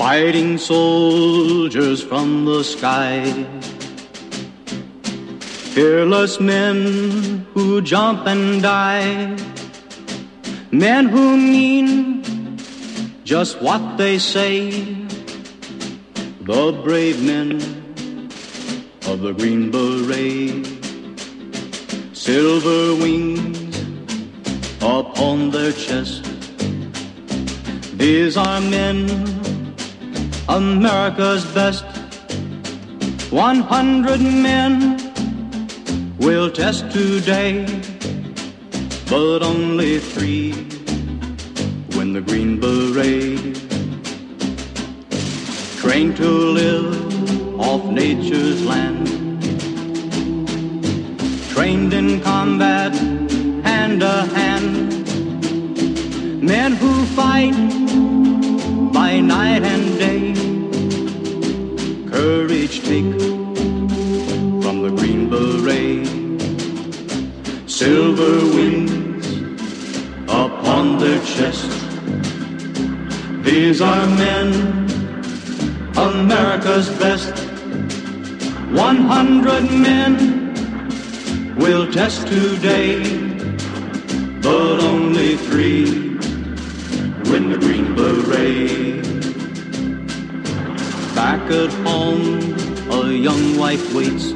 fighting soldiers from the sky. Fearless men who jump and die. Men who mean just what they say. The brave men of the Green Beret. Silver wings upon their chest. These are men, America's best. One hundred men will test today, but only three win the Green Beret. Trained to live off nature's land, trained in combat hand to hand. Men who fight by night and day, courage take from the Green Beret. Silver wings upon their chest. These are men, America's best. One hundred men will test today, but only three win the Green Beret. Back at home, a young wife waits.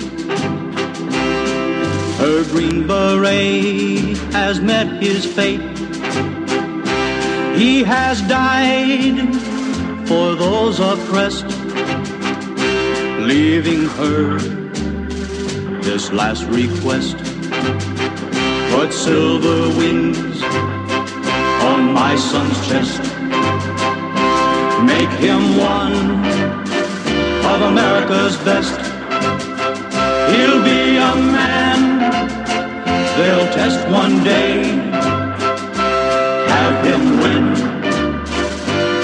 Her Green Beret has met his fate. He has died for those oppressed, leaving her this last request. Put silver wings on my son's chest. Make him one of America's best. He'll be a man they'll test one day. Have him win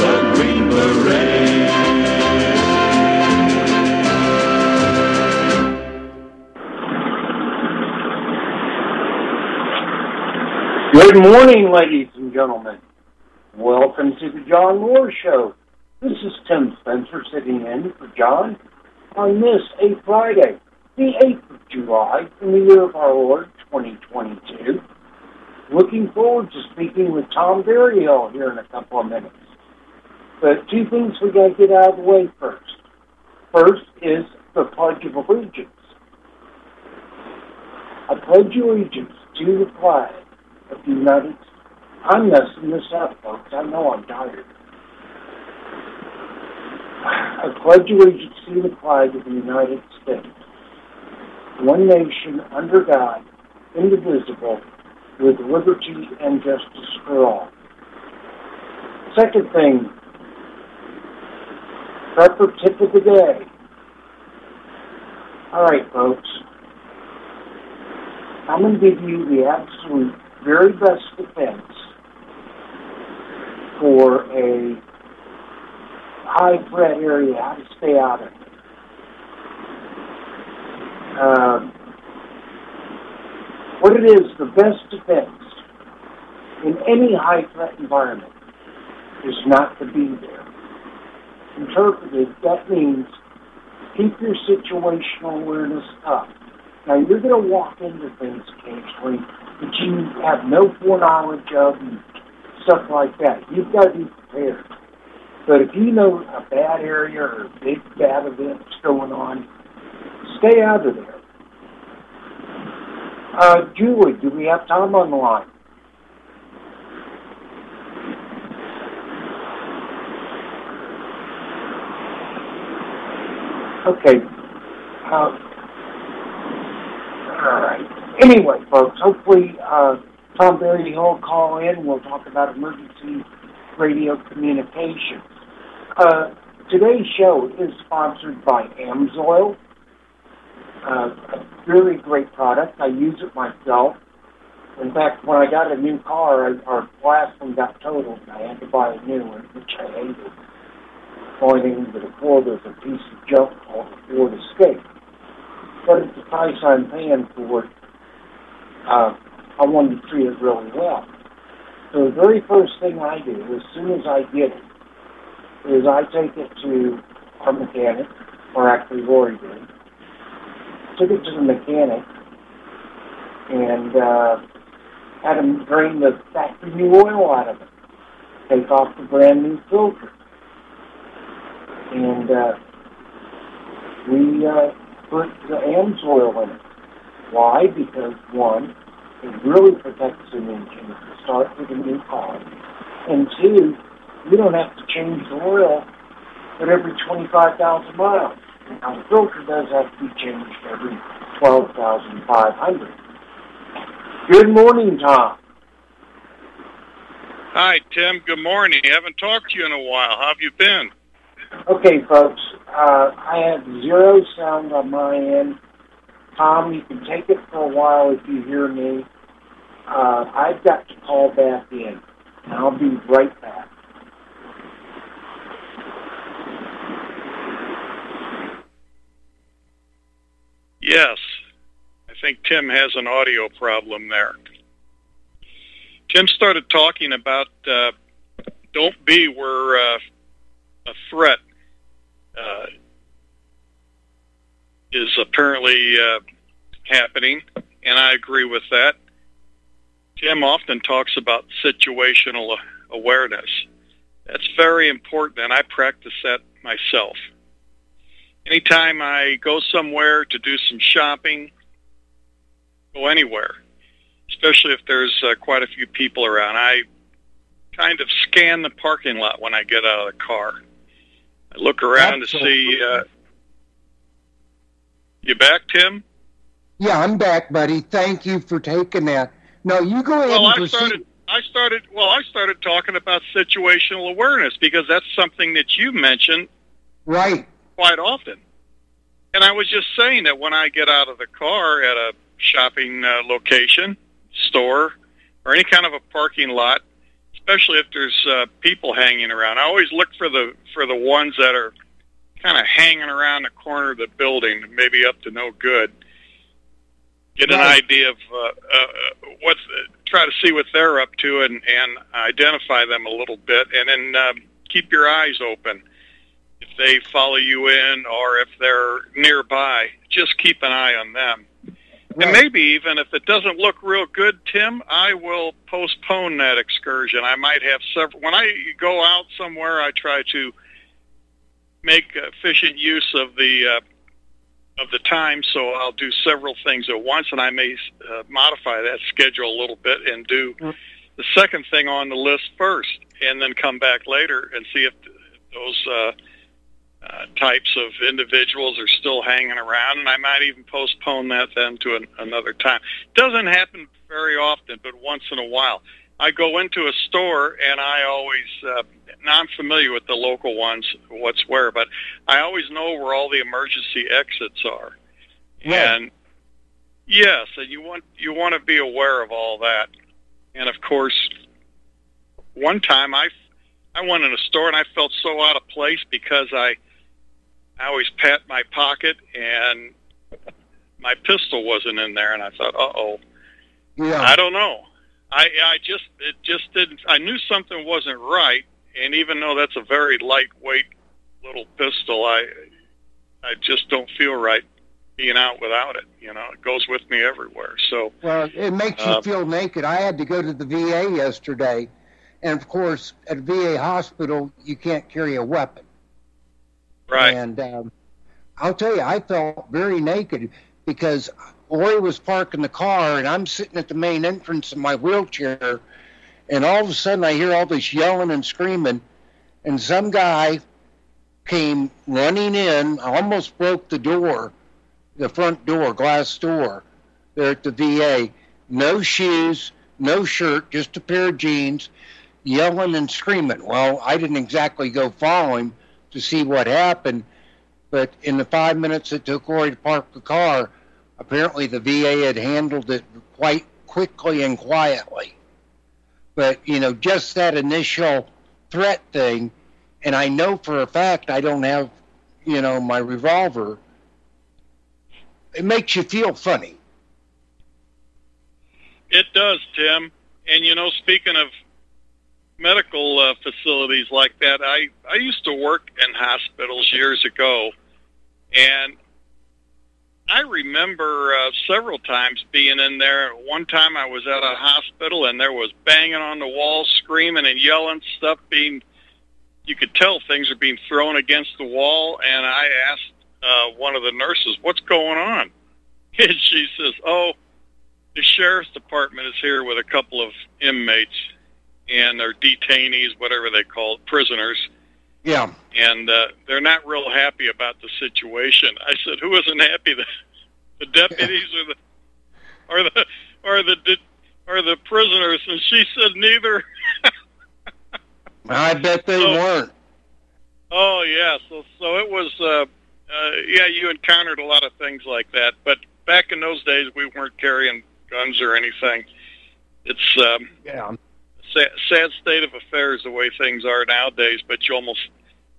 the Green Beret. Good morning, ladies and gentlemen. Welcome to the John Moore Show. This is Tim Spencer sitting in for John on this, a Friday, the 8th of July, in the year of our Lord, 2022. Looking forward to speaking with Tom Berryhill here in a couple of minutes. But two things we got to get out of the way first. First is the Pledge of Allegiance. I pledge allegiance to the flag of the United States. I'm messing this up, folks. I know I'm tired. I pledge to the flag of the United States, one nation under God, indivisible, with liberty and justice for all. Second thing, prepper tip of the day. All right, folks. I'm going to give you the absolute very best defense for a high threat area, how to stay out of it. Um, what it is, the best defense in any high threat environment is not to be there. Interpreted, that means keep your situational awareness up. Now, you're going to walk into things occasionally that you have no foreknowledge of and stuff like that. You've got to be prepared. But if you know a bad area or a big bad event that's going on, stay out of there. Uh, Julie, do we have time on the line? Okay. Uh, all right. Anyway, folks, hopefully uh, Tom Berry will call in. We'll talk about emergency radio communications. Uh, today's show is sponsored by Amsoil. Uh, a really great product. I use it myself. In fact, when I got a new car, our last one got totaled, and I had to buy a new one, which I hated. Going into the Ford was a piece of junk called the Ford Escape. But at the price I'm paying for it, uh, I wanted to treat it really well. So the very first thing I do, as soon as I get it, is I take it to our mechanic, or actually Rory did. Took it to the mechanic and uh, had him drain the factory new oil out of it. Take off the brand new filter. And uh, we uh, put the AMSOIL in it. Why? Because one, it really protects an engine to start with a new car. And two, you don't have to change the oil at every 25,000 miles. Now, the filter does have to be changed every 12,500. Good morning, Tom. Hi, Tim. Good morning. I haven't talked to you in a while. How have you been? Okay, folks. Uh, I have zero sound on my end. Tom, you can take it for a while if you hear me. Uh, I've got to call back in. And I'll be right back. Yes. I think Tim has an audio problem there. Tim started talking about uh, don't be where uh, a threat uh, is apparently uh, happening, and I agree with that. Tim often talks about situational awareness. That's very important, and I practice that myself. Anytime I go somewhere to do some shopping, go anywhere, especially if there's uh, quite a few people around, I kind of scan the parking lot when I get out of the car. I look around Absolutely. to see. Uh, you back, Tim? Yeah, I'm back, buddy. Thank you for taking that. No, you go ahead well, and I proceed. Started, I started. Well, I started talking about situational awareness because that's something that you mentioned, right, quite often. And I was just saying that when I get out of the car at a shopping uh, location, store, or any kind of a parking lot, especially if there's uh, people hanging around, I always look for the for the ones that are kind of hanging around the corner of the building, maybe up to no good get an idea of uh, uh, what's try to see what they're up to and and identify them a little bit, and then um, keep your eyes open. They follow you in or if they're nearby, just keep an eye on them. Right. And maybe even if it doesn't look real good, Tim, I will postpone that excursion. I might have several. When I go out somewhere, I try to make efficient use of the uh, of the time, so I'll do several things at once, and I may uh, modify that schedule a little bit and do mm-hmm. the second thing on the list first, and then come back later and see if those uh, uh, types of individuals are still hanging around, and I might even postpone that then to an, another time. Doesn't happen very often, but once in a while. I go into a store and I always, uh, now I'm familiar with the local ones, what's where, but I always know where all the emergency exits are. Right. And yes, and you want you want to be aware of all that. And of course, one time I I went in a store and I felt so out of place because I I always pat my pocket and my pistol wasn't in there, and I thought, uh oh. Yeah. I don't know. I I just it just didn't. I knew something wasn't right, and even though that's a very lightweight little pistol, I I just don't feel right being out without it. You know, it goes with me everywhere. So well, it makes you uh, feel naked. I had to go to the VA yesterday, and of course, at VA hospital, you can't carry a weapon. Right. And um, I'll tell you, I felt very naked because Lori was parking the car, and I'm sitting at the main entrance in my wheelchair, and all of a sudden I hear all this yelling and screaming, and some guy came running in, almost broke the door, the front door, glass door, there at the VA. No shoes, no shirt, just a pair of jeans, yelling and screaming. Well, I didn't exactly go follow him to see what happened, but in the five minutes it took Lori to park the car, Apparently, the VA had handled it quite quickly and quietly. But, you know, just that initial threat thing, and I know for a fact I don't have, you know, my revolver, it makes you feel funny. It does, Tim. And, you know, speaking of medical uh, facilities like that. I I used to work in hospitals years ago, and I remember uh, several times being in there. One time I was at a hospital and there was banging on the wall, screaming and yelling, stuff being. You could tell things are being thrown against the wall, and I asked uh, one of the nurses, "What's going on?" And she says, "Oh, the sheriff's department is here with a couple of inmates, and they're detainees, whatever they call it, prisoners." Yeah. and uh, they're not real happy about the situation. I said, "Who isn't happy? The, the deputies or the or the or the or the prisoners?" And she said, "Neither." I bet they So- weren't. Oh yeah, so so it was. Uh, uh, yeah, you encountered a lot of things like that, but back in those days, we weren't carrying guns or anything. It's um, Yeah. Sad, sad state of affairs the way things are nowadays, but you almost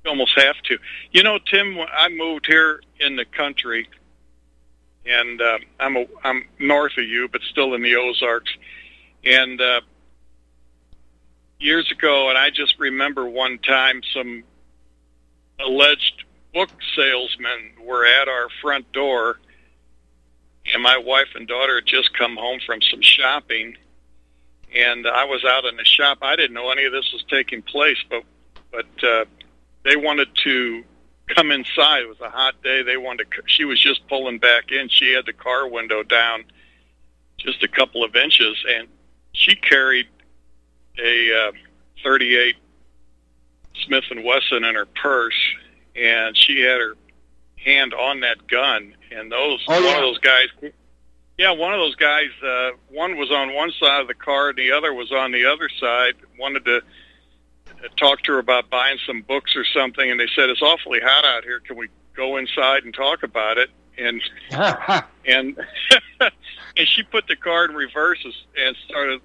you almost have to. You know, Tim, I moved here in the country, and uh, I'm a, I'm north of you, but still in the Ozarks, and uh, years ago, and I just remember one time some alleged book salesmen were at our front door, and my wife and daughter had just come home from some shopping and I was out in the shop. I didn't know any of this was taking place, but but uh, they wanted to come inside. It was a hot day. They wanted. To, she was just pulling back in. She had the car window down just a couple of inches, and she carried a uh, 38 Smith and Wesson in her purse, and she had her hand on that gun. And those Oh, one yeah. of those guys yeah, one of those guys, uh, one was on one side of the car and the other was on the other side, wanted to uh, talk to her about buying some books or something, and they said, it's awfully hot out here. Can we go inside and talk about it? And and and she put the car in reverse and started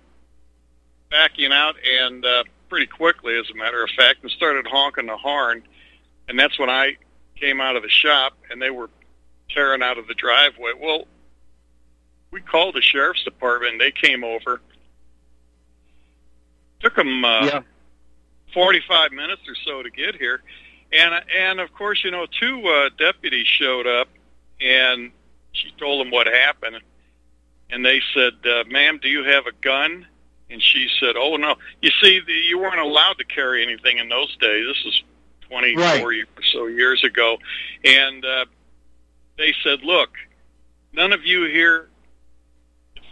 backing out and uh, pretty quickly, as a matter of fact, and started honking the horn. And that's when I came out of the shop, and they were tearing out of the driveway. Well, we called the sheriff's department, they came over. Took them uh, yeah. 45 minutes or so to get here. And and of course, you know, two uh, deputies showed up, and she told them what happened. And they said, uh, "Ma'am, do you have a gun?" And she said, "Oh no. You see, the, you weren't allowed to carry anything in those days. This is 24 Right. or so years ago." And uh, they said, "Look, none of you here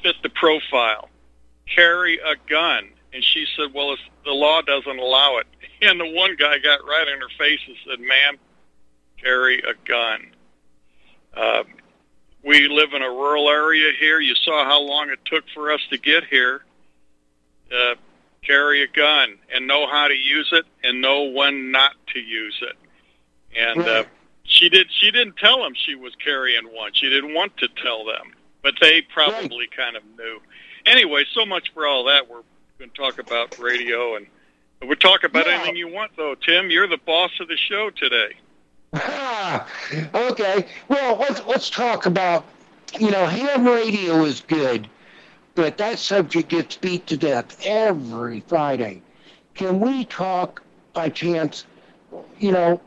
fit the profile. Carry a gun." And she said, "Well, if the law doesn't allow it." And the one guy got right in her face and said, "Ma'am, carry a gun." Uh, we live in a rural area here. You saw how long it took for us to get here. Uh, carry a gun and know how to use it and know when not to use it. And uh, she did. She didn't tell them she was carrying one. She didn't want to tell them, but they probably kind of knew. Anyway, so much for all that. We're going to talk about radio and we'll talk about Yeah. anything you want, though. Tim, you're the boss of the show today. Ah, okay. Well, let's let's talk about. You know, ham radio is good, but that subject gets beat to death every Friday. Can we talk by chance? You know,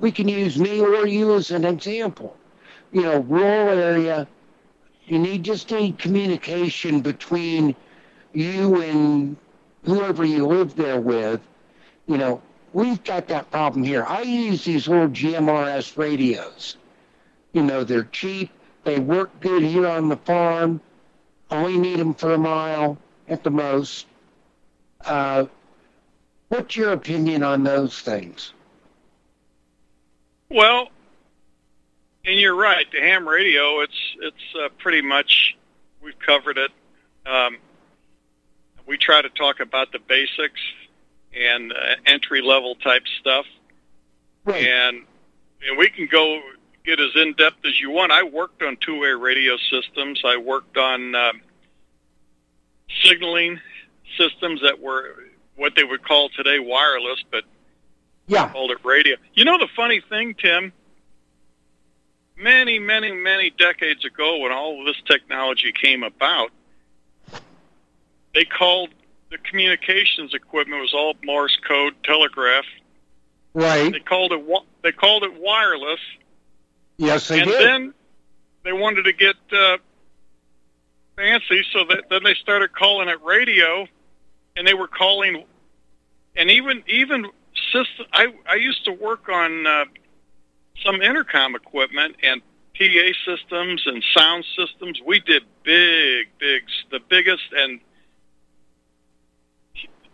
we can use me or you as an example. You know, rural area. You need just need communication between you and whoever you live there with. You know, we've got that problem here. I use these old GMRS radios. You know, they're cheap. They work good here on the farm. Only need them for a mile at the most. Uh, what's your opinion on those things? Well, and you're right. The ham radio, it's it's uh, pretty much we've covered it. Um, we try to talk about the basics and uh, entry level type stuff, Right. and and we can go get as in depth as you want. I worked on two way radio systems. I worked on um, signaling systems that were what they would call today wireless, but Yeah. called it radio. You know the funny thing, Tim? Many, many, many decades ago, when all of this technology came about, they called the communications equipment was all Morse code telegraph. Right. They called it they called it wireless, Yes, they and did. then they wanted to get uh, fancy, so that then they started calling it radio, and they were calling, and even even system. I I used to work on uh, some intercom equipment and PA systems and sound systems. We did big, big, the biggest and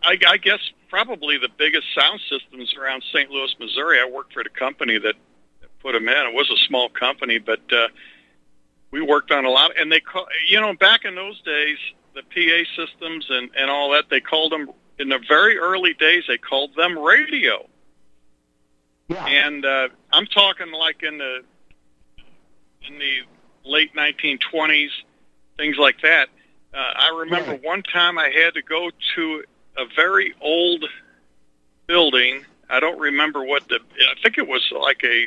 I, I guess probably the biggest sound systems around St. Louis, Missouri. I worked for the company that put them in. It was a small company, but uh, we worked on a lot. And they, call, you know, back in those days, the PA systems and and all that, they called them in the very early days. They called them radio. Yeah. And uh, I'm talking like in the in the late 1920s, things like that. Uh, I remember Right. one time I had to go to a very old building. I don't remember what the. I think it was like a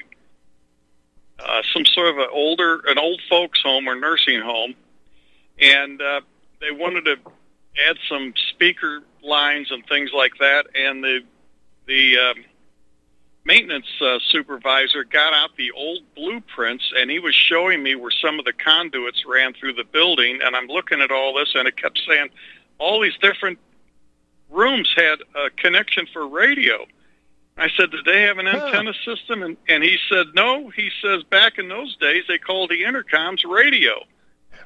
uh, some sort of an older, an old folks' home or nursing home, and uh, they wanted to add some speaker lines and things like that. And the the um, maintenance uh, supervisor got out the old blueprints and he was showing me where some of the conduits ran through the building and I'm looking at all this and it kept saying all these different rooms had a connection for radio. I said, did they have an Huh. antenna system? And, and he said, no. He says, back in those days, they called the intercoms radio.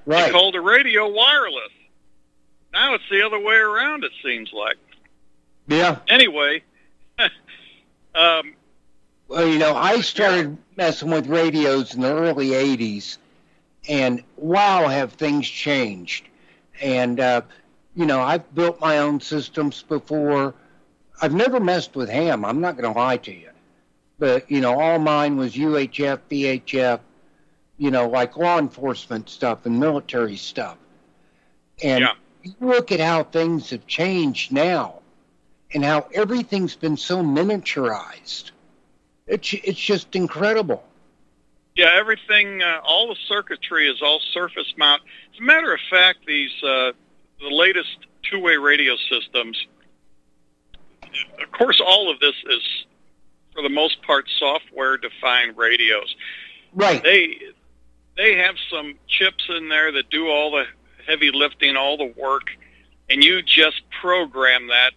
They called the radio wireless. Now it's the other way around, it seems like. yeah. Anyway, um, Well, you know, I started messing with radios in the early 80s, and wow, have things changed. And, uh, you know, I've built my own systems before. I've never messed with ham, I'm not going to lie to you. But, you know, all mine was UHF, VHF, you know, like law enforcement stuff and military stuff. And Yeah. look at how things have changed now and how everything's been so miniaturized. It's it's just incredible. Yeah, everything, uh, all the circuitry is all surface mount. As a matter of fact, these uh, the latest two-way radio systems. Of course, all of this is, for the most part, software-defined radios. Right. They they have some chips in there that do all the heavy lifting, all the work, and you just program that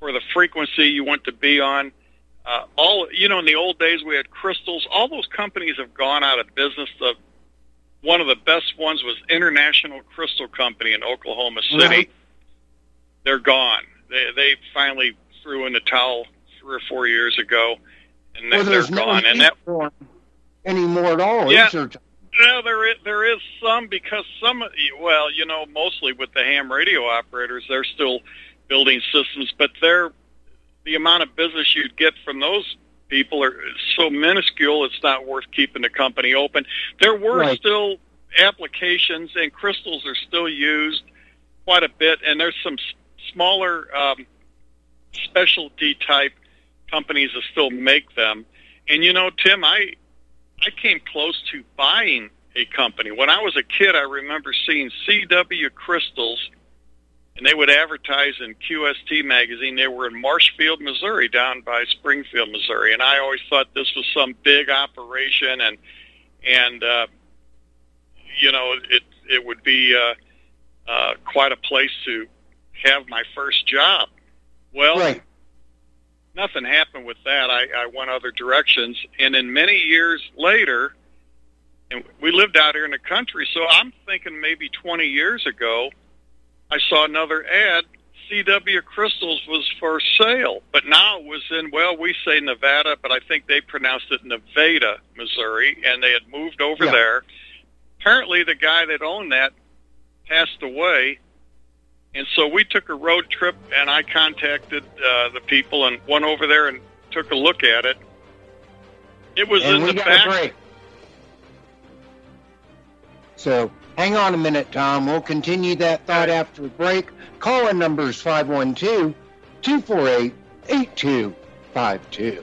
for the frequency you want to be on. Uh, all you know, in the old days we had crystals. All those companies have gone out of business. The one of the best ones was International Crystal Company in Oklahoma City. Right. They're gone. They they finally threw in the towel three or four years ago, and well, they're no gone. And that anymore at all, Yeah. no, there is, there is some because some, well, you know, mostly with the ham radio operators, they're still building systems, but they're the amount of business you'd get from those people are so minuscule. It's not worth keeping the company open. There were Right. still applications, and crystals are still used quite a bit, and there's some s- smaller um, specialty type companies that still make them. And you know, Tim, I I came close to buying a company. When I was a kid, I remember seeing CW Crystals, and they would advertise in QST magazine. They were in Marshfield, Missouri, down by Springfield, Missouri, and I always thought this was some big operation, and and uh, you know, it it would be uh, uh, quite a place to have my first job. Well, Right. nothing happened with that. I, I went other directions, and then many years later, and we lived out here in the country, so I'm thinking maybe 20 years ago, I saw another ad. CW Crystals was for sale, but now it was in well, we say Nevada, but I think they pronounced it Nevada, Missouri, and they had moved over Yeah. there. Apparently, the guy that owned that passed away, and so we took a road trip, and I contacted uh, the people and went over there and took a look at it. It was And in the back. So hang on a minute, Tom. We'll continue that thought after the break. Call in numbers 512 248 8252.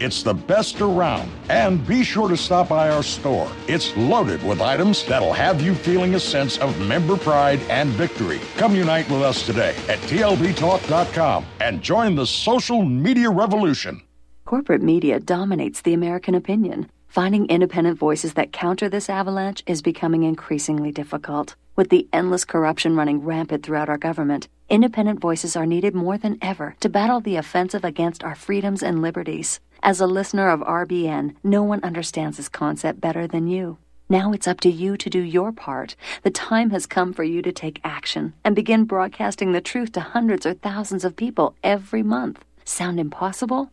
It's the best around. And be sure to stop by our store. It's loaded with items that'll have you feeling a sense of member pride and victory. Come unite with us today at TLBTalk.com and join the social media revolution. Corporate media dominates the American opinion. Finding independent voices that counter this avalanche is becoming increasingly difficult. With the endless corruption running rampant throughout our government, independent voices are needed more than ever to battle the offensive against our freedoms and liberties. As a listener of RBN, no one understands this concept better than you. Now it's up to you to do your part. The time has come for you to take action and begin broadcasting the truth to hundreds or thousands of people every month. Sound impossible?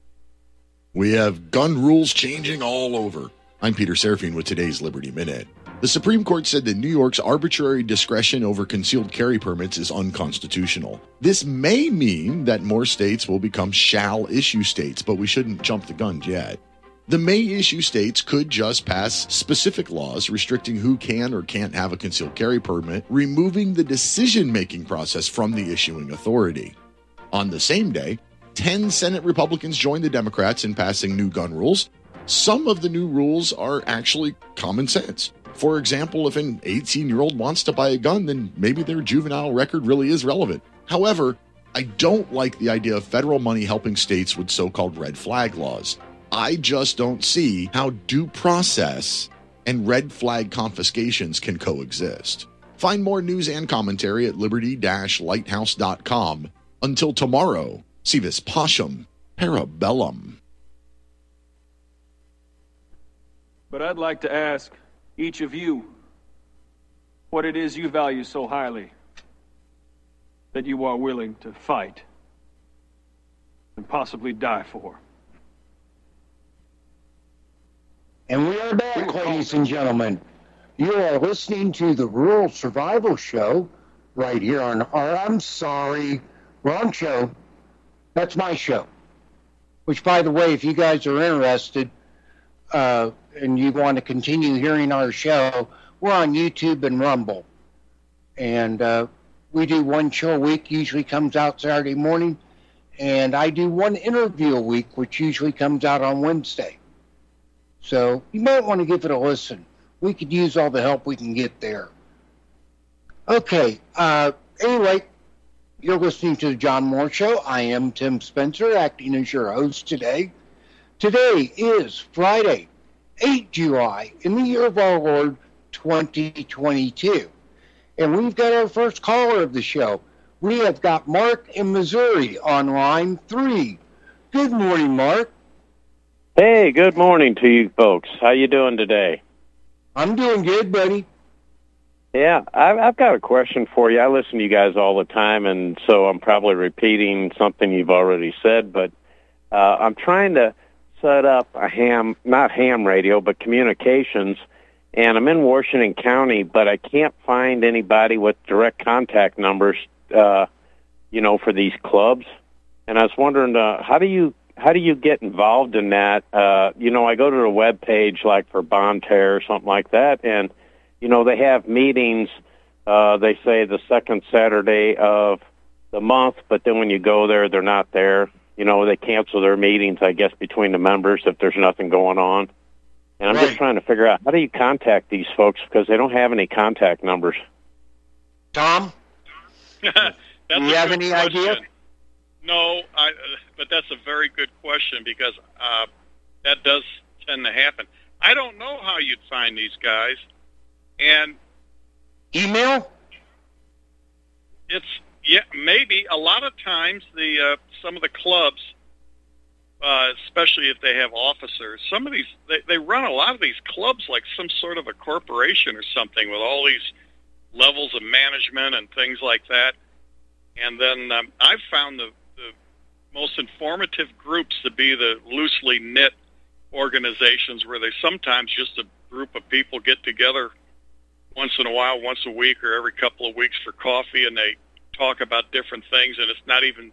We have gun rules changing all over. I'm Peter Serafine with today's Liberty Minute. The Supreme Court said that New York's arbitrary discretion over concealed carry permits is unconstitutional. This may mean that more states will become shall issue states, but we shouldn't jump the gun yet. The may issue states could just pass specific laws restricting who can or can't have a concealed carry permit, removing the decision making process from the issuing authority. On the same day, 10 Senate Republicans joined the Democrats in passing new gun rules. Some of the new rules are actually common sense. For example, if an 18 year old wants to buy a gun, then maybe their juvenile record really is relevant. However, I don't like the idea of federal money helping states with so called red flag laws. I just don't see how due process and red flag confiscations can coexist. Find more news and commentary at liberty lighthouse.com. Until tomorrow, Si vis pacem, para bellum. But I'd like to ask each of you what it is you value so highly that you are willing to fight and possibly die for. And we are back, ladies and gentlemen. You are listening to the Rural Survival Show right here on our, I'm sorry, wrong show, that's my show. Which, by the way, if you guys are interested uh, and you want to continue hearing our show, we're on YouTube and Rumble. And uh, we do one show a week, usually comes out Saturday morning. And I do one interview a week, which usually comes out on Wednesday. So you might want to give it a listen. We could use all the help we can get there. Okay. Uh, anyway, you're listening to the John Moore Show. I am Tim Spencer, acting as your host today. Today is Friday, 8 July, in the year of our Lord 2022. And we've got our first caller of the show. We have got Mark in Missouri on line three. Good morning, Mark. Hey, good morning to you folks. How you doing today? I'm doing good, buddy. Yeah, I've, I've got a question for you. I listen to you guys all the time, and so I'm probably repeating something you've already said, but uh, I'm trying to set up a ham, not ham radio, but communications, and I'm in Washington County, but I can't find anybody with direct contact numbers, uh, you know, for these clubs. And I was wondering, uh, how do you how do you get involved in that? Uh, you know, I go to a web page like for Bonne Terre or something like that, and you know, they have meetings. Uh, they say the second Saturday of the month, but then when you go there, they're not there. You know, they cancel their meetings, I guess, between the members if there's nothing going on. And I'm Right. just trying to figure out how do you contact these folks because they don't have any contact numbers. Tom, Do you have any question. idea? No, I, uh, but that's a very good question because uh, that does tend to happen. I don't know how you'd find these guys, and email? it's yeah maybe a lot of times the uh, some of the clubs, uh, especially if they have officers, some of these they, they run a lot of these clubs like some sort of a corporation or something with all these levels of management and things like that. And then um, I've found the, the most informative groups to be the loosely knit organizations where they sometimes just a group of people get together once in a while, once a week or every couple of weeks for coffee, and they talk about different things, and it's not even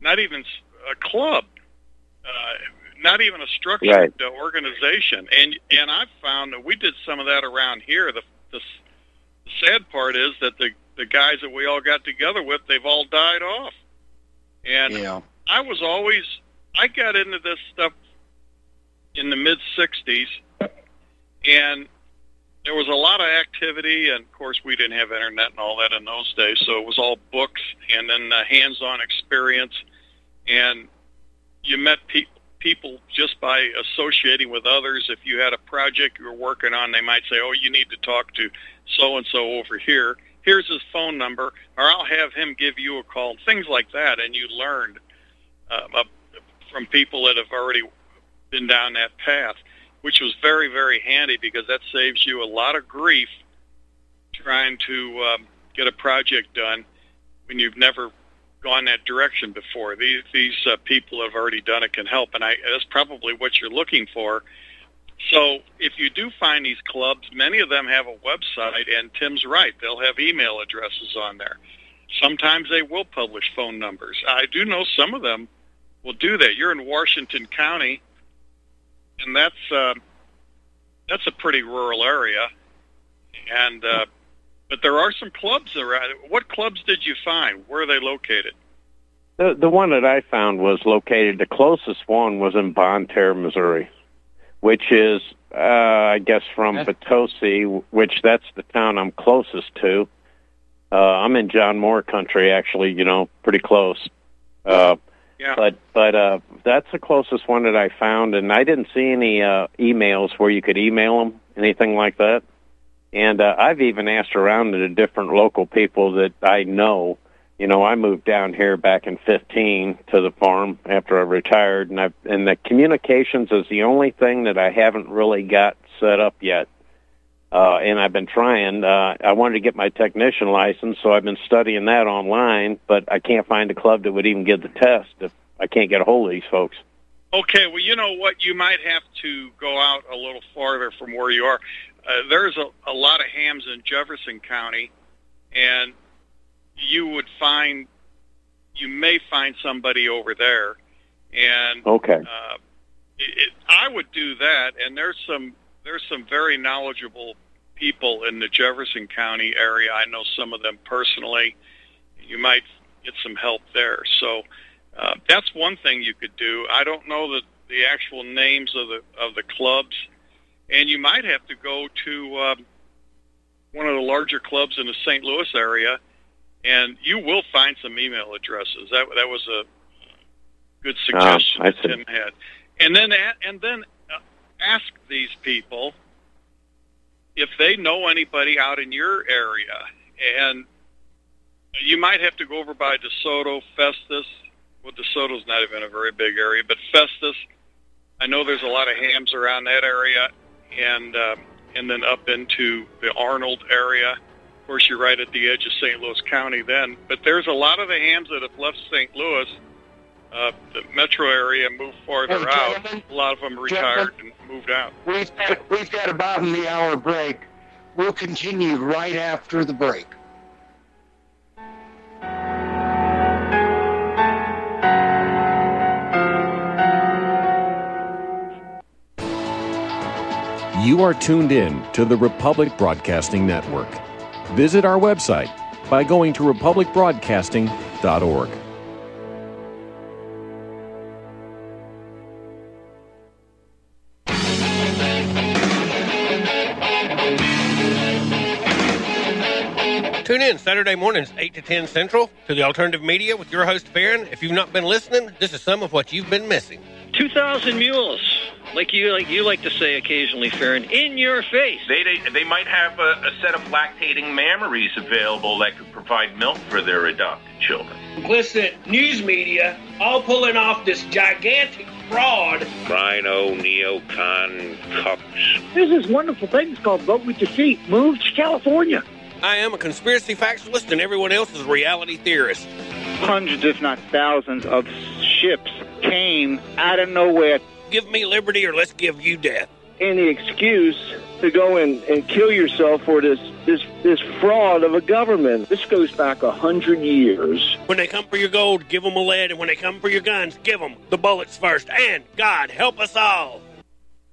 not even a club, uh, not even a structured Right. uh, organization. And and I've found that we did some of that around here. The, the the sad part is that the the guys that we all got together with, they've all died off. And Yeah. I was always I got into this stuff in the mid '60s, and there was a lot of activity. And of course, we didn't have internet and all that in those days, so it was all books and then uh, hands-on experience. And you met people people just by associating with others. If you had a project you were working on, they might say, "Oh, you need to talk to so and so over here. Here's his phone number, or I'll have him give you a call." Things like that, and you learned uh, from people that have already been down that path, which was very, very handy because that saves you a lot of grief trying to um, get a project done when you've never gone that direction before. These these uh, people have already done it can help, and I, that's probably what you're looking for. So if you do find these clubs, many of them have a website, and Tim's right; they'll have email addresses on there. Sometimes they will publish phone numbers. I do know some of them will do that. You're in Washington County, and that's uh, that's a pretty rural area, and uh, but there are some clubs around. What clubs did you find? Where are they located? The the one that I found was located. The closest one was in Bonne Terre, Missouri, which is uh, I guess from Potosi, which that's the town I'm closest to. Uh, I'm in John Moore country, actually. You know, pretty close. Uh, Yeah. but but uh, that's the closest one that I found, and I didn't see any uh, emails where you could email them, anything like that. And uh, I've even asked around to different local people that I know. You know, I moved down here back in 15 to the farm after I retired, and I and the communications is the only thing that I haven't really got set up yet. Uh, and I've been trying. Uh, I wanted to get my technician license, so I've been studying that online, but I can't find a club that would even give the test if I can't get a hold of these folks. Okay, well, you know what? You might have to go out a little farther from where you are. Uh, there's a, a lot of hams in Jefferson County, and you would find, you may find somebody over there, and Okay. uh, it, it, I would do that. And there's some there's some very knowledgeable people in the Jefferson County area. I know some of them personally. You might get some help there. So uh, that's one thing you could do. I don't know the the actual names of the of the clubs, and you might have to go to um, one of the larger clubs in the St. Louis area, and you will find some email addresses. That that was a good suggestion Ah, I that. Tim had, and then and then uh, ask these people if they know anybody out in your area, and you might have to go over by DeSoto, Festus. Well, DeSoto's not even a very big area, but Festus. I know there's a lot of hams around that area, and uh, and then up into the Arnold area. Of course, you're right at the edge of St. Louis County then. But there's a lot of the hams that have left St. Louis, uh, the metro area, and moved farther Hey, out. gentlemen. A lot of them retired and moved out. We've got, we've got about an hour break. We'll continue right after the break. You are tuned in to the Republic Broadcasting Network. Visit our website by going to republicbroadcasting.org. in Saturday mornings, 8 to 10 Central, to the alternative media with your host, Farron. If you've not been listening, this is some of what you've been missing. 2,000 mules, like you like you like to say occasionally, Farron, in your face. They, they, they might have a, a set of lactating mammaries available that could provide milk for their adopted children. Listen, news media, all pulling off this gigantic fraud. Rhino, neocon, cucks. There's this wonderful thing it's called Vote with Your Feet. Move to California. I am a conspiracy factualist, and everyone else is a reality theorist. Hundreds, if not thousands, of ships came out of nowhere. Give me liberty, or let's give you death. Any excuse to go and, and kill yourself for this, this this fraud of a government. This goes back a hundred years. When they come for your gold, give them a lead, and when they come for your guns, give them the bullets first. And God help us all.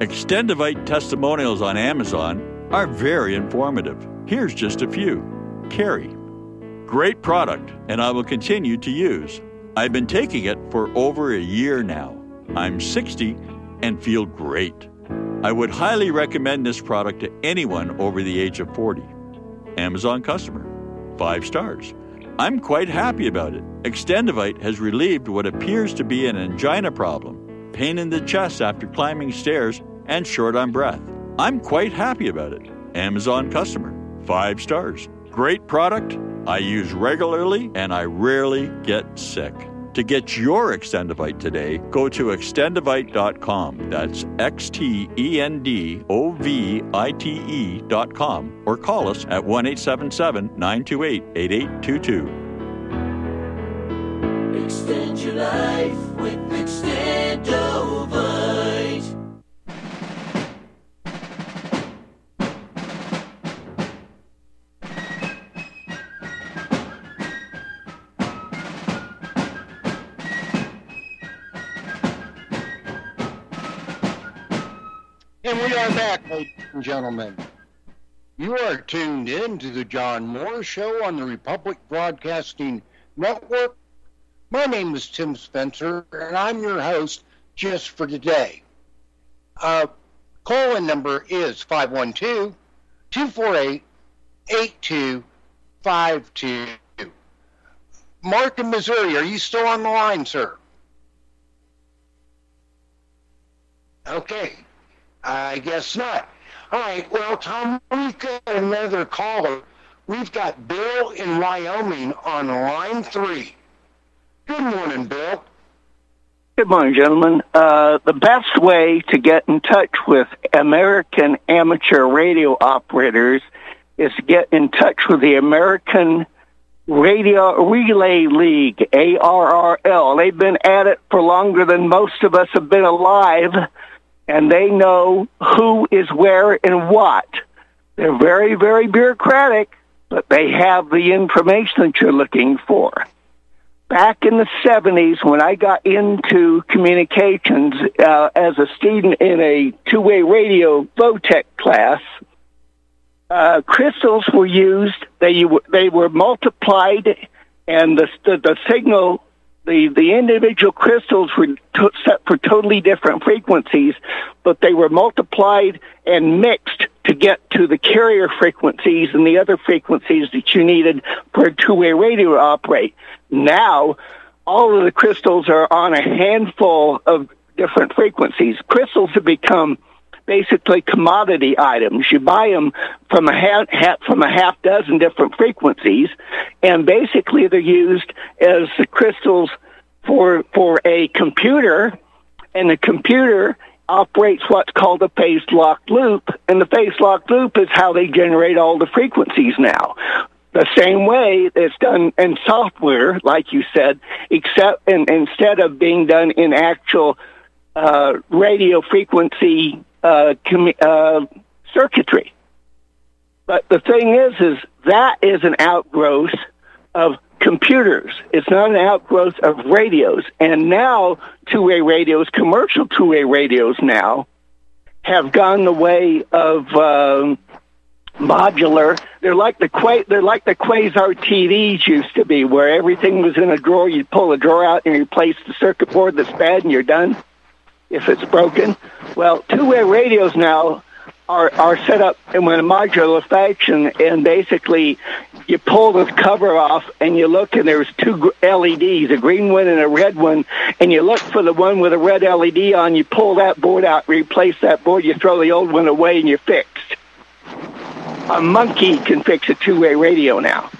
Extendovite testimonials on Amazon are very informative. Here's just a few. Carrie. Great product, and I will continue to use. I've been taking it for over a year now. I'm 60 and feel great. I would highly recommend this product to anyone over the age of 40. Amazon customer. Five stars. I'm quite happy about it. Extendovite has relieved what appears to be an angina problem, pain in the chest after climbing stairs, and short on breath. I'm quite happy about it. Amazon customer. Five stars. Great product. I use regularly and I rarely get sick. To get your Extendovite today, go to extendovite.com. That's X T E N D O V I T E.com or call us at 1 877 928 8822. Extend your life with Extendovite. Ladies and gentlemen. You are tuned in to the John Moore Show on the Republic Broadcasting Network. My name is Tim Spencer, and I'm your host just for today. Uh, call-in number is 512 248 8252. Mark in Missouri, are you still on the line, sir? Okay. I guess not. All right. Well, Tom, we've got another caller. We've got Bill in Wyoming on line three. Good morning, Bill. Good morning, gentlemen. Uh, the best way to get in touch with American amateur radio operators is to get in touch with the American Radio Relay League, ARRL. They've been at it for longer than most of us have been alive and they know who is where and what. They're very, very bureaucratic, but they have the information that you're looking for. Back in the 70s, when I got into communications uh, as a student in a two-way radio Votech class, uh, crystals were used. They they were multiplied, and the the, the signal the the individual crystals were to, set for totally different frequencies, but they were multiplied and mixed to get to the carrier frequencies and the other frequencies that you needed for a two-way radio to operate. Now, all of the crystals are on a handful of different frequencies. Crystals have become basically commodity items. You buy them from a half, half from a half dozen different frequencies, and basically they're used as the crystals for for a computer, and the computer operates what's called a phase locked loop, and the phase locked loop is how they generate all the frequencies now. The same way it's done in software, like you said, except in, instead of being done in actual uh, radio frequency uh, commu- uh, circuitry. But the thing is, is that is an outgrowth of computers. It's not an outgrowth of radios. And now two-way radios, commercial two-way radios now, have gone the way of um, modular. They're like the qua- they're like the Quasar TVs used to be, where everything was in a drawer. You'd pull a drawer out and replace the circuit board that's bad, and you're done. If it's broken, well, two-way radios now are are set up in a modular fashion, and basically you pull the cover off and you look, and there's two LEDs, a green one and a red one, and you look for the one with a red LED on. You pull that board out, replace that board, you throw the old one away, and you're fixed. A monkey can fix a two-way radio now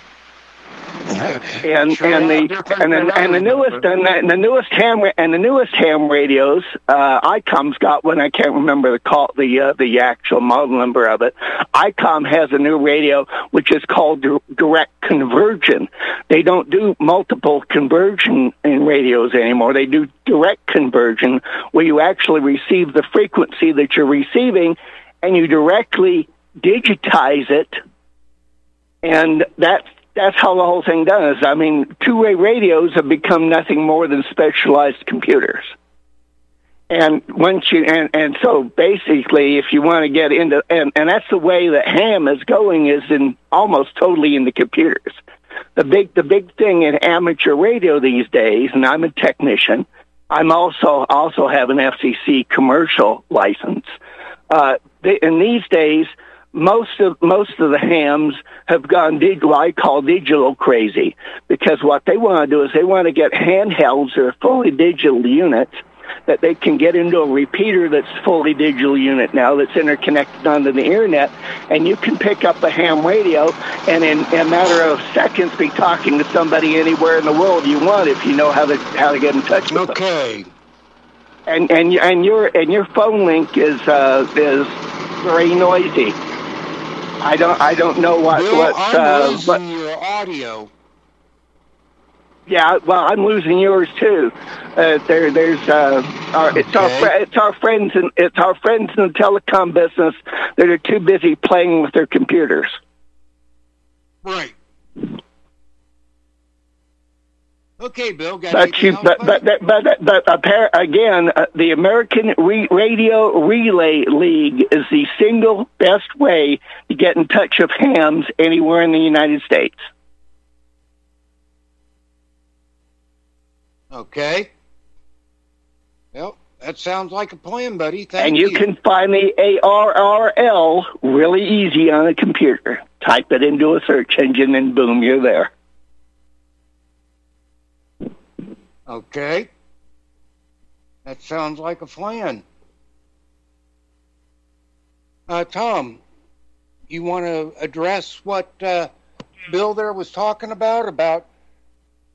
and Sure, and the and the, and the newest and the, the newest ham and the newest ham radios, uh, ICOM's got one. I can't remember the call the uh, the actual model number of it. ICOM has a new radio which is called direct conversion. They don't do multiple conversion in radios anymore. They do direct conversion where you actually receive the frequency that you're receiving, and you directly digitize it and that that's how the whole thing does. I mean, two-way radios have become nothing more than specialized computers. And once you and and so basically, if you want to get into and and that's the way that ham is going is in almost totally into computers. The big the big thing in amateur radio these days, and I'm a technician. I'm also also have an FCC commercial license. Uh, they, in these days, most of most of the hams have gone dig, what I call digital crazy because what they want to do is they want to get handhelds or fully digital units that they can get into a repeater that's fully digital unit now that's interconnected onto the internet and you can pick up a ham radio and in, in a matter of seconds be talking to somebody anywhere in the world you want if you know how to how to get in touch with okay. them. Okay. And and and your and your phone link is uh, is very noisy. I don't I don't know what Bill, what I'm uh, losing what your audio. yeah, well, I'm losing yours too. Uh, there, there's uh, our, it's our it's our friends and it's our friends in the telecom business that are too busy playing with their computers. Right. Okay, Bill. Got But you, but but but but, but appar- again, uh, the American Re- Radio Relay League is the single best way to get in touch with hams anywhere in the United States. Okay. Well, that sounds like a plan, buddy. Thank you. and you, can find the ARRL really easy on a computer. Type it into a search engine, and boom, you're there. Okay. That sounds like a plan. Uh, Tom, you want to address what uh, Bill there was talking about about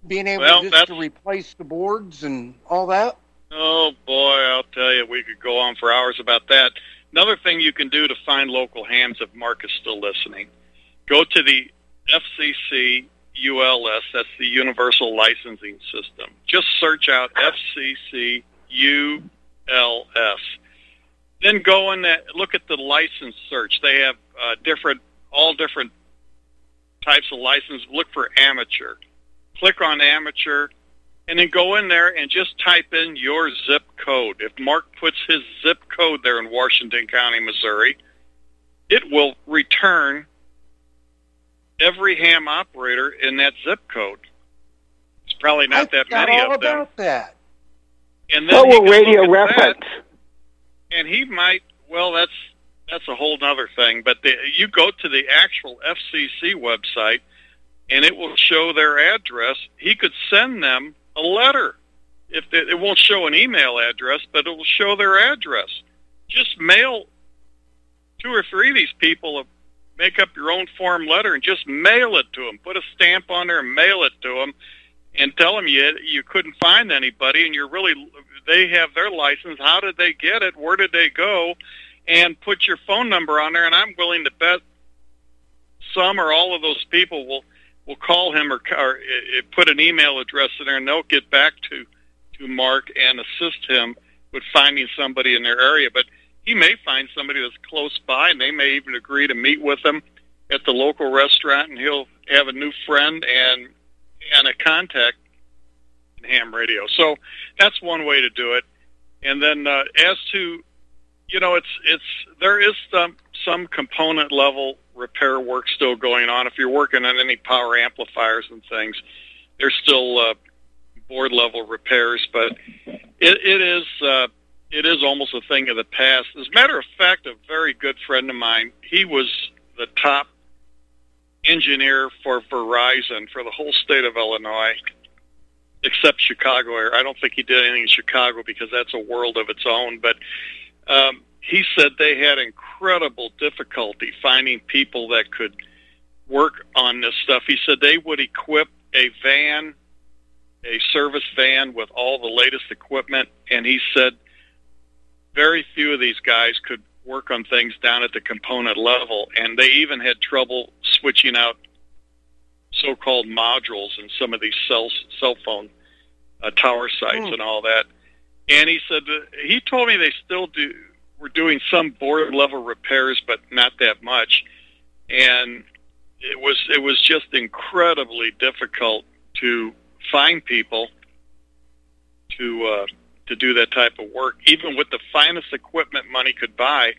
being able Well, just to replace the boards and all that? Oh boy, I'll tell you, we could go on for hours about that. Another thing you can do to find local hams, if Mark is still listening, go to the FCC ULS. That's the Universal Licensing System. Just search out FCC ULS. Then go in that, look at the license search. They have uh, different, all different types of license. Look for amateur. Click on amateur and then go in there and just type in your zip code. If Mark puts his zip code there in Washington County, Missouri, it will return every ham operator in that zip code. It's probably not that many all of them. about that. And then So he will radio at reference. that, and he might. Well, that's that's a whole other thing. But the, you go to the actual FCC website, and it will show their address. He could send them a letter. If they, it won't show an email address, but it will show their address. Just mail two or three of these people make up your own form letter and just mail it to them. Put a stamp on there and mail it to them, and tell them you you couldn't find anybody, and you're really they have their license. How did they get it? Where did they go? And put your phone number on there. And I'm willing to bet some or all of those people will will call him or, or uh, put an email address in there, and they'll get back to to Mark and assist him with finding somebody in their area. But he may find somebody that's close by, and they may even agree to meet with him at the local restaurant, and he'll have a new friend and and a contact in ham radio. So that's one way to do it. And then uh, as to you know, it's it's there is some some component level repair work still going on. If you're working on any power amplifiers and things, there's still uh, board level repairs, but it, it is uh, it is almost a thing of the past. As a matter of fact, a very good friend of mine, he was the top engineer for Verizon for the whole state of Illinois, except Chicago. I don't think he did anything in Chicago because that's a world of its own. But um, he said they had incredible difficulty finding people that could work on this stuff. He said they would equip a van, a service van with all the latest equipment, and he said very few of these guys could work on things down at the component level, and they even had trouble switching out so-called modules in some of these cell cell phone uh, tower sites mm. and all that. And he said uh, he told me they still do were doing some board level repairs, but not that much. And it was it was just incredibly difficult to find people to uh, to do that type of work, even with the finest equipment money could buy.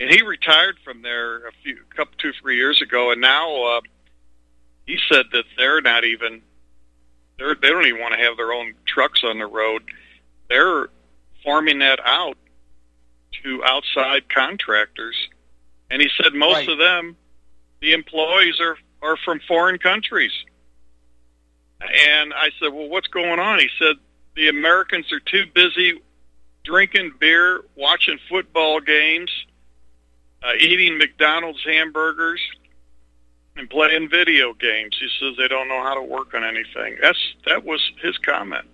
And he retired from there a few, couple, two, three years ago, and now uh, he said that they're not even they're they don't even want to have their own trucks on the road. They're farming that out to outside contractors, and he said most right. of them, the employees are are from foreign countries. And I said, "Well, what's going on?" He said, "The Americans are too busy drinking beer, watching football games, uh, eating McDonald's hamburgers, and playing video games." He says they don't know how to work on anything. That's that was his comment.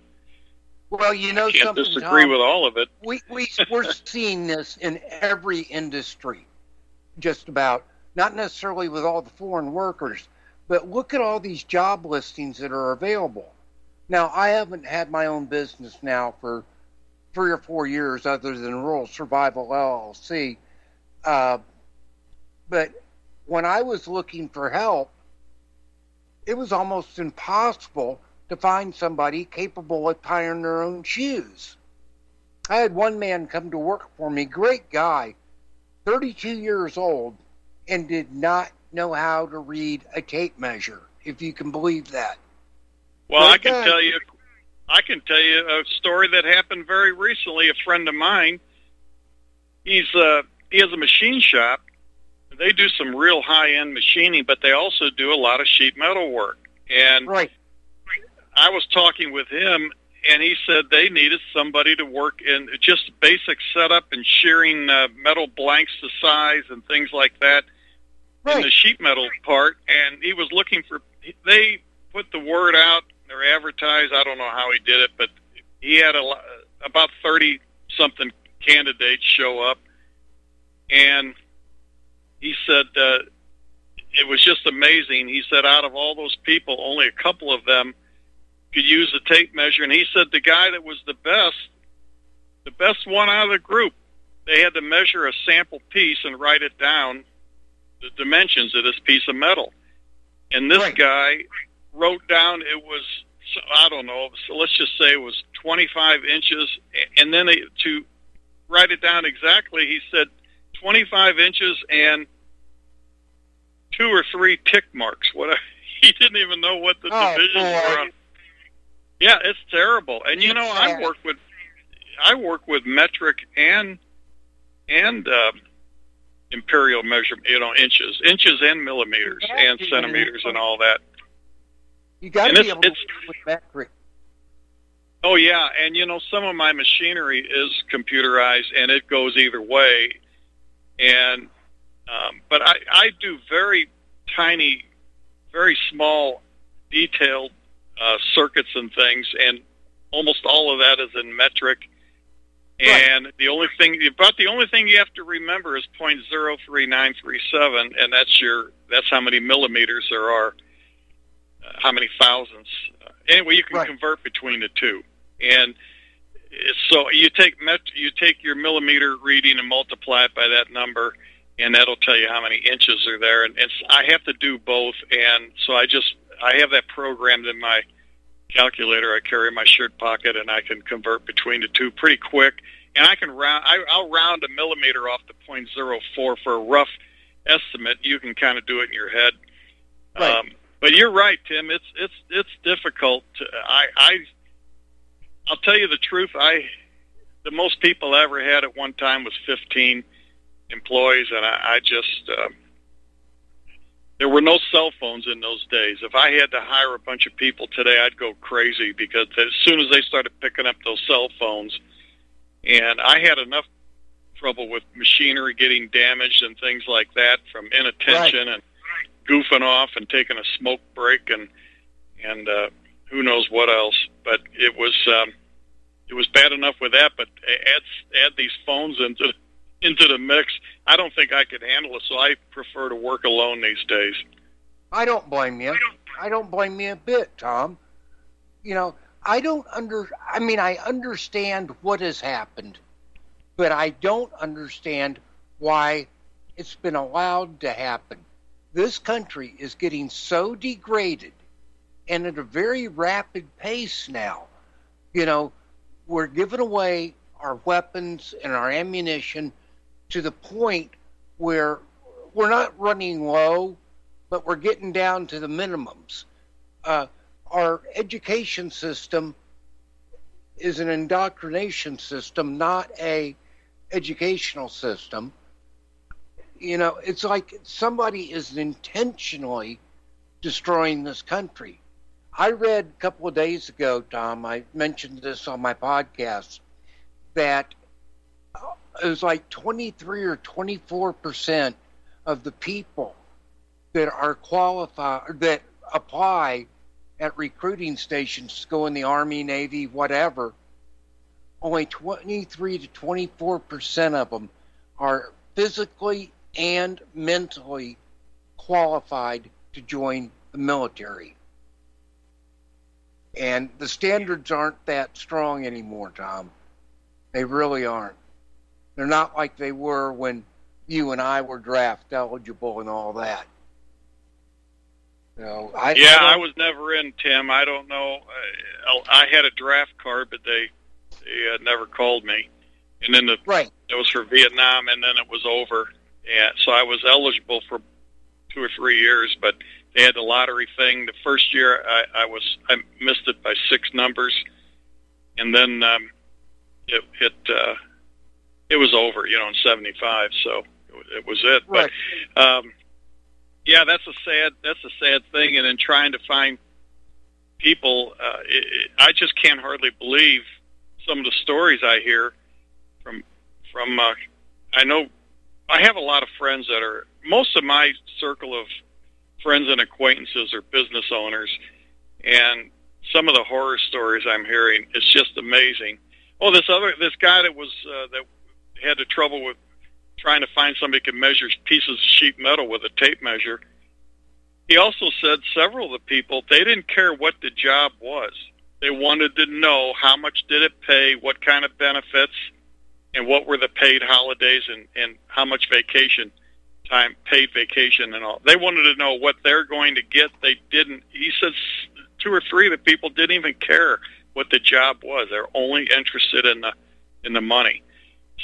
Well, you know, I can't something, disagree Tom, with all of it. We we we're seeing this in every industry, just about. Not necessarily with all the foreign workers, but look at all these job listings that are available. Now, I haven't had my own business now for three or four years, other than Rural Survival LLC. Uh, but when I was looking for help, it was almost impossible to find somebody capable of tying their own shoes. I had one man come to work for me, great guy, 32 years old, and did not know how to read a tape measure, if you can believe that. Well, I can tell you I can tell you a story that happened very recently. A friend of mine, he's uh he has a machine shop. They do some real high end machining, but they also do a lot of sheet metal work. And right. I was talking with him, and he said they needed somebody to work in just basic setup and shearing uh, metal blanks to size and things like that right. in the sheet metal part. And he was looking for. They put the word out. They're advertised. I don't know how he did it, but he had a about thirty something candidates show up, and he said uh, it was just amazing. He said out of all those people, only a couple of them could use a tape measure. And he said the guy that was the best, the best one out of the group, they had to measure a sample piece and write it down, the dimensions of this piece of metal. And this right. guy wrote down it was, I don't know, so let's just say it was 25 inches. And then they, to write it down exactly, he said 25 inches and two or three tick marks. What he didn't even know what the oh, divisions boy. were on. Yeah, it's terrible. And you know, I work with I work with metric and and uh, imperial measurement, you know, inches, inches and millimeters and centimeters and all that. You got to be able to work with metric. Oh yeah, and you know, some of my machinery is computerized, and it goes either way. And Um, but I, I do very tiny, very small, detailed uh, circuits and things, and almost all of that is in metric. And the only thing, about the only thing you have to remember is point zero three nine three seven, and that's your that's how many millimeters there are, uh, how many thousandths. Uh, anyway, you can convert between the two, and so you take met, you take your millimeter reading and multiply it by that number, and that'll tell you how many inches are there. And it's, I have to do both, and so I just I have that programmed in my calculator I carry in my shirt pocket, and I can convert between the two pretty quick. And I can round. I, I'll round a millimeter off to point zero four for a rough estimate. You can kind of do it in your head. Um, but you're right, Tim. It's it's it's difficult. To, I I I'll tell you the truth. I the most people I ever had at one time was 15 employees, and I, I just uh, there were no cell phones in those days. If I had to hire a bunch of people today, I'd go crazy because as soon as they started picking up those cell phones, and I had enough trouble with machinery getting damaged and things like that from inattention and goofing off and taking a smoke break and and uh, who knows what else. But it was um, it was bad enough with that. But add add these phones into into the mix. I don't think I could handle it. So I prefer to work alone these days. I don't blame you. I don't blame you a bit, Tom. You know, I don't under. I mean, I understand what has happened, but I don't understand why it's been allowed to happen. This country is getting so degraded and at a very rapid pace now. You know, we're giving away our weapons and our ammunition to the point where we're not running low, but we're getting down to the minimums. Uh, our education system is an indoctrination system, not a educational system. You know, it's like somebody is intentionally destroying this country. I read a couple of days ago, Tom, I mentioned this on my podcast, that it was like 23 or 24 percent of the people that are qualified, that apply at recruiting stations to go in the Army, Navy, whatever, only 23 to 24 percent of them are physically and mentally qualified to join the military. And the standards aren't that strong anymore, Tom. They really aren't. They're not like they were when you and I were draft eligible and all that. So I, yeah, I I, was never in Tim. I don't know. I, I had a draft card, but they they uh, never called me. And then the right it was for Vietnam, and then it was over. And so I was eligible for two or three years, but they had the lottery thing. The first year, I, I was I missed it by six numbers, and then um, it it uh, it was over. You know, in '75, so it, was it. Right. But um, yeah, that's a sad that's a sad thing. And then trying to find people, uh, it, it, I just can't hardly believe some of the stories I hear from from. Uh, I know I have a lot of friends that are most of my circle of friends and acquaintances are business owners, and some of the horror stories I'm hearing is just amazing. Oh, this other this guy that was uh, that had the trouble with trying to find somebody who could measure pieces of sheet metal with a tape measure. He also said several of the people they didn't care what the job was. They wanted to know how much did it pay, what kind of benefits, and what were the paid holidays and, and how much vacation time, paid vacation and all. They wanted to know what they're going to get. They didn't. He says two or three of the people didn't even care what the job was. They're only interested in the in the money.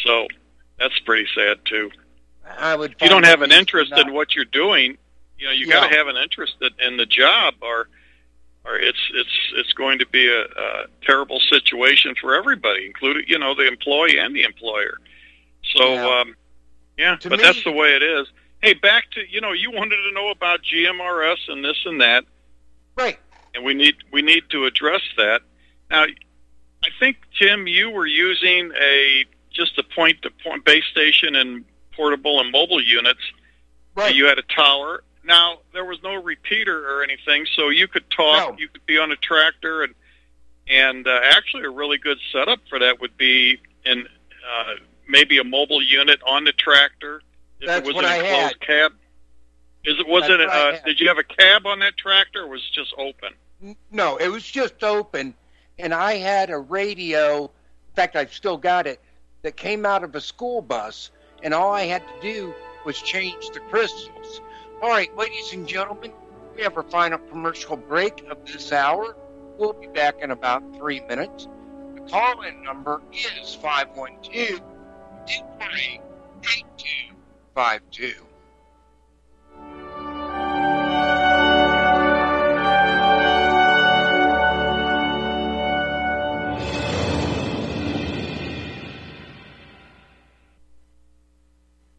So that's pretty sad too. I would. If you don't have an interest in what you're doing, you know you Yeah. got to have an interest in- in the job, or or it's it's it's going to be a, a terrible situation for everybody, including you know the employee and the employer. So Yeah. um, yeah, To but me- that's the way it is. Hey, back to you know you wanted to know about GMRS and this and that, right? And we need we need to address that. Now, I think Tim, you were using a just a point to point base station and portable and mobile units Right. You had a tower. Now there was no repeater or anything, so you could talk. No. You could be on a tractor, and and uh, actually a really good setup for that would be in uh, maybe a mobile unit on the tractor. If That's it was what an enclosed cab. Is it was That's it? Uh, did you have a cab on that tractor, or was it just open? No, it was just open, and I had a radio. In fact, I've still got it. That came out of a school bus, and all I had to do was change the crystals. All right, ladies and gentlemen, we have our final commercial break of this hour. We'll be back in about three minutes. The call-in number is 512 248 8252.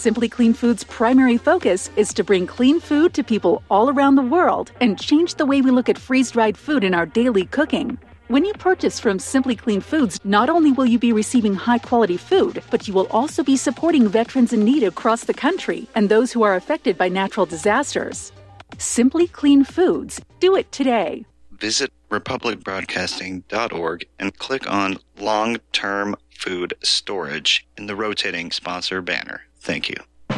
Simply Clean Foods' primary focus is to bring clean food to people all around the world and change the way we look at freeze dried food in our daily cooking. When you purchase from Simply Clean Foods, not only will you be receiving high quality food, but you will also be supporting veterans in need across the country and those who are affected by natural disasters. Simply Clean Foods. Do it today. Visit republicbroadcasting.org and click on Long Term Food Storage in the rotating sponsor banner. Thank you.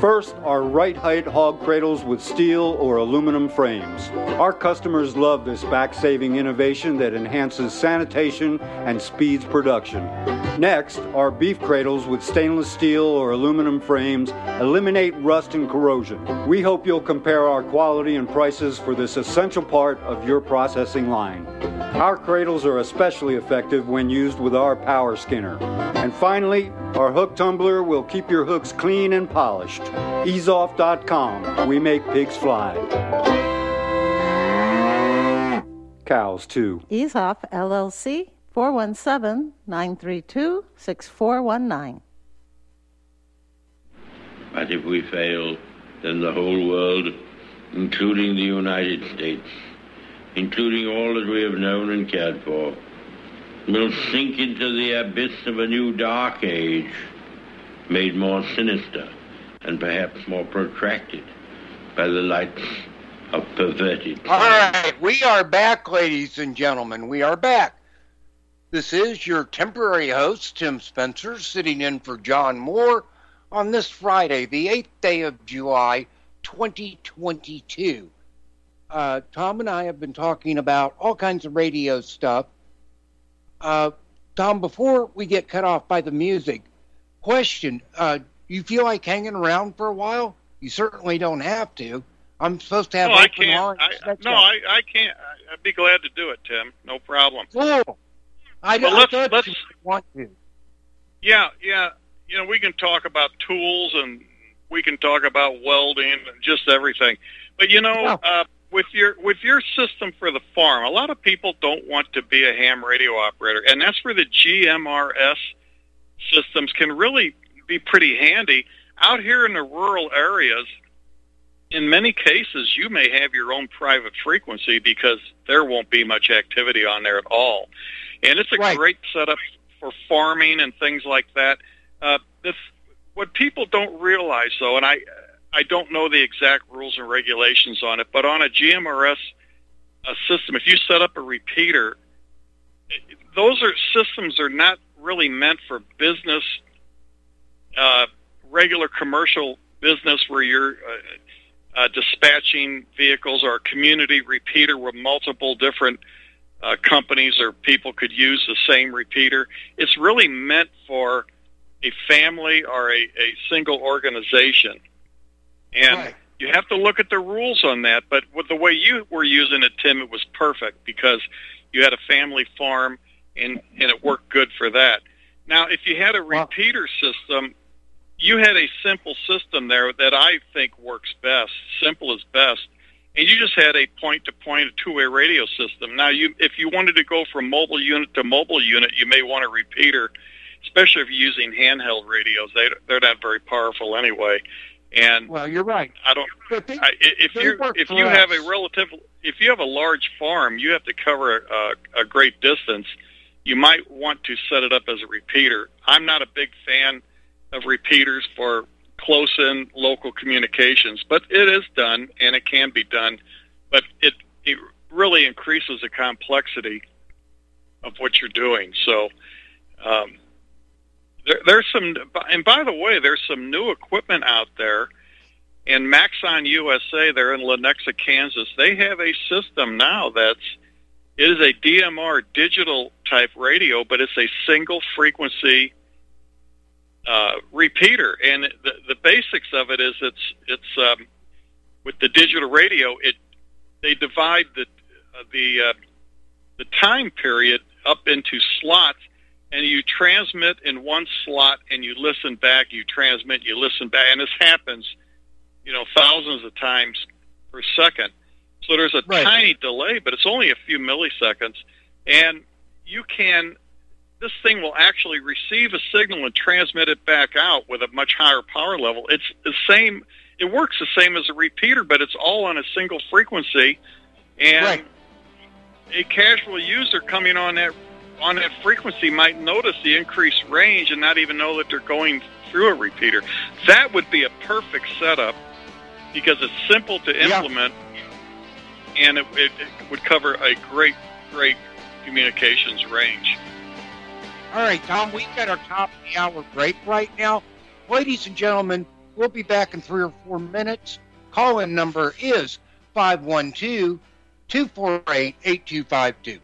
First, our right height hog cradles with steel or aluminum frames. Our customers love this back saving innovation that enhances sanitation and speeds production. Next, our beef cradles with stainless steel or aluminum frames eliminate rust and corrosion. We hope you'll compare our quality and prices for this essential part of your processing line. Our cradles are especially effective when used with our power skinner. And finally, our hook tumbler will keep your hooks clean and polished. EaseOff.com. We make pigs fly. Cows, too. Ease Off LLC 417 932 6419. But if we fail, then the whole world, including the United States, including all that we have known and cared for, will sink into the abyss of a new dark age, made more sinister and perhaps more protracted by the lights of perverted. All right, we are back, ladies and gentlemen. We are back. This is your temporary host, Tim Spencer, sitting in for John Moore on this Friday, the 8th day of July, 2022. Uh, Tom and I have been talking about all kinds of radio stuff. Uh, Tom, before we get cut off by the music, question uh, you feel like hanging around for a while? You certainly don't have to. I'm supposed to have no, I open can't. I, no. I, I can't. I- I'd be glad to do it, Tim. No problem. Cool. I, I let's- let's- you want to. Yeah, yeah. You know, we can talk about tools, and we can talk about welding and just everything. But you know, uh, with your with your system for the farm, a lot of people don't want to be a ham radio operator, and that's where the GMRS systems can really be pretty handy. Out here in the rural areas, in many cases, you may have your own private frequency because there won't be much activity on there at all. And it's a Right. great setup for farming and things like that. Uh, this, what people don't realize, though, and I, I don't know the exact rules and regulations on it, but on a GMRS uh, system, if you set up a repeater, those are systems are not really meant for business, uh, regular commercial business where you're uh, uh, dispatching vehicles or a community repeater where multiple different uh, companies or people could use the same repeater. It's really meant for a family or a, a single organization. And you have to look at the rules on that. But with the way you were using it, Tim, it was perfect because you had a family farm and, and it worked good for that. Now, if you had a repeater system, you had a simple system there that I think works best. Simple is best. And you just had a point-to-point, two-way radio system. Now, you if you wanted to go from mobile unit to mobile unit, you may want a repeater, especially if you're using handheld radios. They they're not very powerful anyway. And Well, you're right. I don't. I, if you if you have a relative, if you have a large farm, you have to cover a, a great distance. You might want to set it up as a repeater. I'm not a big fan of repeaters for close-in local communications, but it is done and it can be done. But it it really increases the complexity of what you're doing. So. Um, there, there's some, and by the way, there's some new equipment out there. In Maxon USA, they're in Lenexa, Kansas. They have a system now that's it is a DMR digital type radio, but it's a single frequency uh, repeater. And the the basics of it is it's it's um, with the digital radio, it they divide the uh, the uh, the time period up into slots and you transmit in one slot and you listen back, you transmit, you listen back, and this happens, you know, thousands of times per second. So there's a tiny delay, but it's only a few milliseconds, and you can. This thing will actually receive a signal and transmit it back out with a much higher power level. It's the same. It works the same as a repeater, but it's all on a single frequency, and a casual user coming on that on that frequency might notice the increased range and not even know that they're going through a repeater. That would be a perfect setup because it's simple to implement and it, it, it would cover a great, great communications range. All right, Tom, we've got our top of the hour break right now. Ladies and gentlemen, we'll be back in three or four minutes. Call in number is 512 248 8252.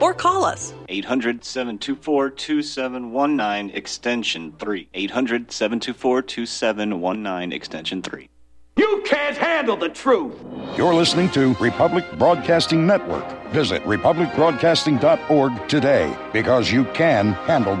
or call us 800 724 2719 extension 3. 800 724 2719 extension 3. You can't handle the truth. You're listening to Republic Broadcasting Network. Visit republicbroadcasting.org today because you can handle